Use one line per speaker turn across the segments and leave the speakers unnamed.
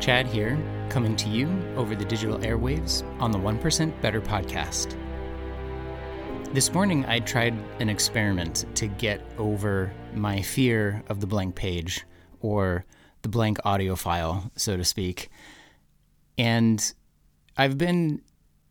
Chad here, coming to you over the digital airwaves on the 1% Better podcast. This morning, I tried an experiment to get over my fear of the blank page or the blank audio file, so to speak. And I've been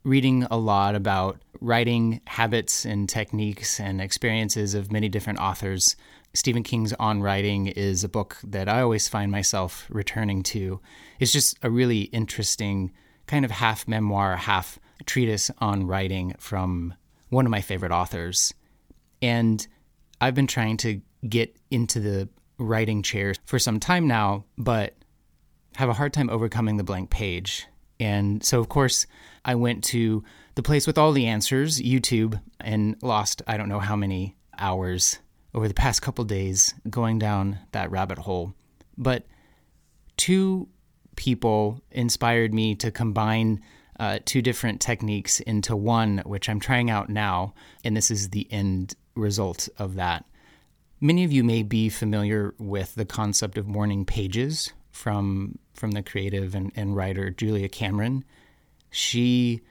reading a lot about writing habits and techniques and experiences of many different authors. Stephen King's On Writing is a book that I always find myself returning to. It's just a really interesting kind of half memoir, half treatise on writing from one of my favorite authors. And I've been trying to get into the writing chair for some time now, but have a hard time overcoming the blank page. And so, of course, I went to the place with all the answers, YouTube, and lost I don't know how many hours over the past couple days going down that rabbit hole. But two people inspired me to combine uh, two different techniques into one, which I'm trying out now. And this is the end result of that. Many of you may be familiar with the concept of morning pages from, from the creative and, and writer Julia Cameron. She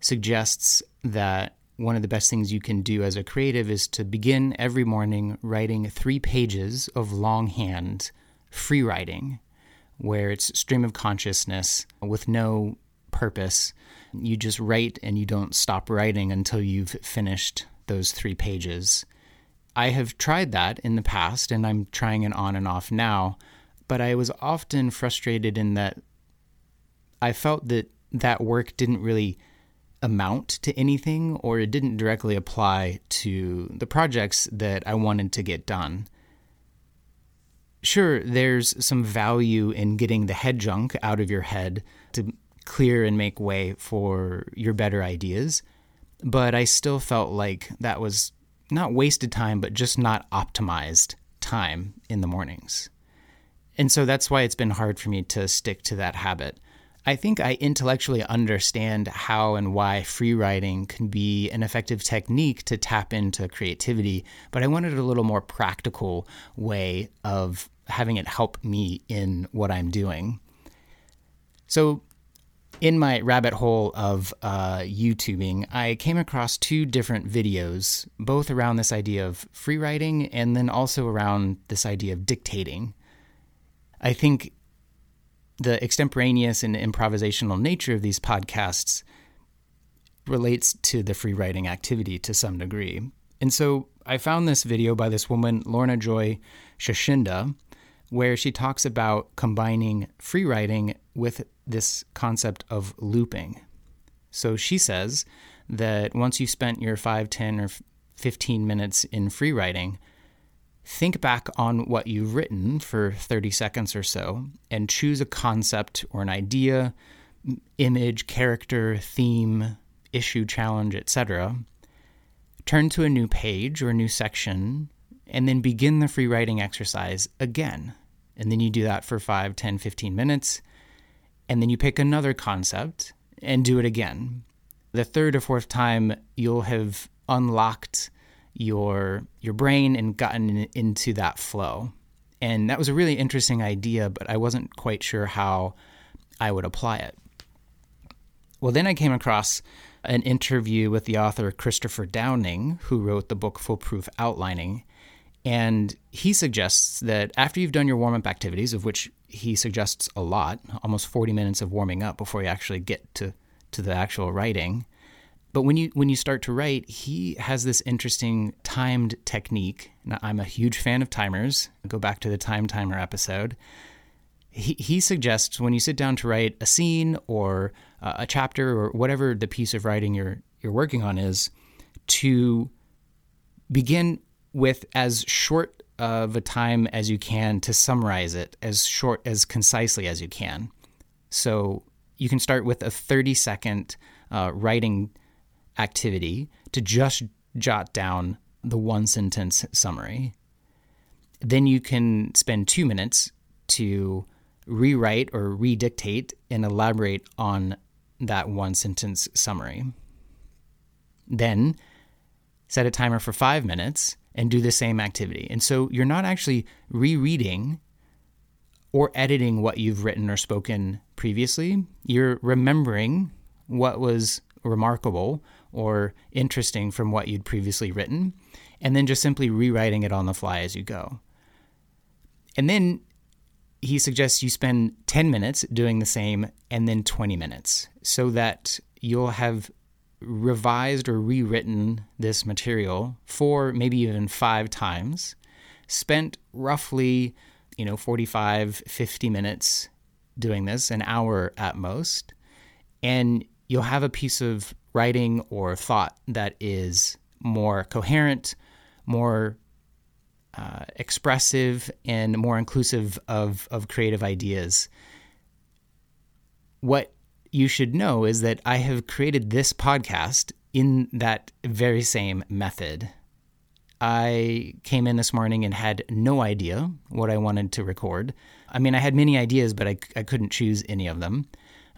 suggests that one of the best things you can do as a creative is to begin every morning writing three pages of longhand free writing, where it's stream of consciousness with no purpose. You just write and you don't stop writing until you've finished those three pages. I have tried that in the past and I'm trying it on and off now, but I was often frustrated in that I felt that that work didn't really amount to anything or it didn't directly apply to the projects that I wanted to get done. Sure, there's some value in getting the head junk out of your head to clear and make way for your better ideas, but I still felt like that was not wasted time, but just not optimized time in the mornings. And so that's why it's been hard for me to stick to that habit. I think I intellectually understand how and why free writing can be an effective technique to tap into creativity, but I wanted a little more practical way of having it help me in what I'm doing. So, in my rabbit hole of uh, YouTubing, I came across two different videos, both around this idea of free writing and then also around this idea of dictating. I think the extemporaneous and improvisational nature of these podcasts relates to the free writing activity to some degree. And so I found this video by this woman, Lorna Joy Shashinda, where she talks about combining free writing with this concept of looping. So she says that once you've spent your 5, 10, or 15 minutes in free writing, think back on what you've written for 30 seconds or so and choose a concept or an idea, image, character, theme, issue, challenge, etc. Turn to a new page or a new section and then begin the free writing exercise again. And then you do that for 5, 10, 15 minutes. And then you pick another concept and do it again. The third or fourth time, you'll have unlocked your your brain and gotten in, into that flow. And that was a really interesting idea, but I wasn't quite sure how I would apply it. Well, then I came across an interview with the author Christopher Downing, who wrote the book Foolproof Outlining. And he suggests that after you've done your warm up activities, of which he suggests a lot, almost 40 minutes of warming up before you actually get to, to the actual writing, but when you when you start to write, he has this interesting timed technique. Now, I'm a huge fan of timers. Go back to the time timer episode. He, he suggests when you sit down to write a scene or uh, a chapter or whatever the piece of writing you're you're working on is, to begin with as short of a time as you can to summarize it as short as concisely as you can. So you can start with a 30 second uh, writing activity to just jot down the one sentence summary. Then you can spend two minutes to rewrite or redictate and elaborate on that one sentence summary. Then set a timer for five minutes and do the same activity. And so you're not actually rereading or editing what you've written or spoken previously. You're remembering what was remarkable or interesting from what you'd previously written, and then just simply rewriting it on the fly as you go. And then he suggests you spend 10 minutes doing the same and then 20 minutes so that you'll have revised or rewritten this material for maybe even five times, spent roughly, you know, 45, 50 minutes doing this, an hour at most, and you'll have a piece of writing or thought that is more coherent, more uh, expressive, and more inclusive of, of creative ideas. What you should know is that I have created this podcast in that very same method. I came in this morning and had no idea what I wanted to record. I mean, I had many ideas, but I, I couldn't choose any of them.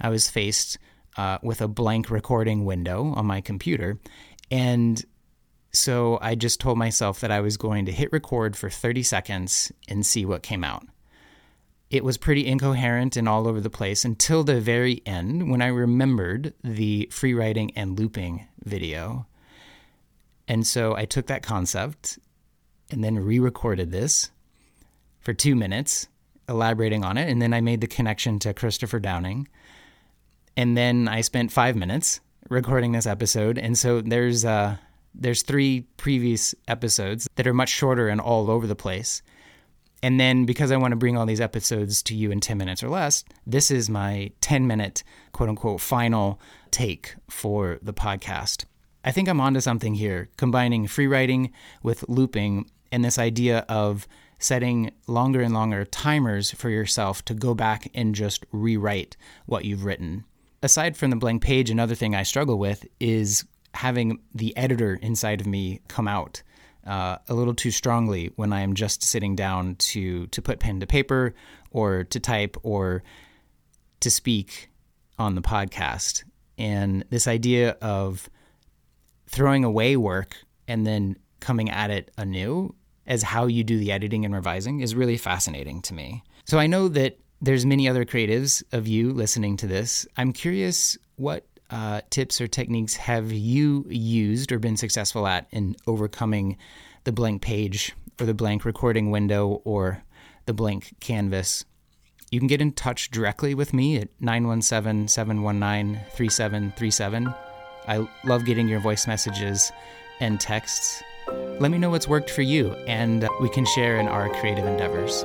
I was faced uh, with a blank recording window on my computer. And so I just told myself that I was going to hit record for 30 seconds and see what came out it was pretty incoherent and all over the place until the very end when I remembered the free writing and looping video. And so I took that concept and then re recorded this for two minutes, elaborating on it. And then I made the connection to Christopher Downing. And then I spent five minutes recording this episode. And so there's, uh, there's three previous episodes that are much shorter and all over the place. And then because I want to bring all these episodes to you in 10 minutes or less, this is my 10 minute quote unquote final take for the podcast. I think I'm onto something here, combining free writing with looping and this idea of setting longer and longer timers for yourself to go back and just rewrite what you've written. Aside from the blank page, another thing I struggle with is having the editor inside of me come out uh, a little too strongly when I am just sitting down to to put pen to paper or to type or to speak on the podcast. And this idea of throwing away work and then coming at it anew as how you do the editing and revising is really fascinating to me. So I know that there's many other creatives of you listening to this. I'm curious what uh, tips or techniques have you used or been successful at in overcoming the blank page or the blank recording window or the blank canvas? You can get in touch directly with me at 917 719 3737. I love getting your voice messages and texts. Let me know what's worked for you, and we can share in our creative endeavors.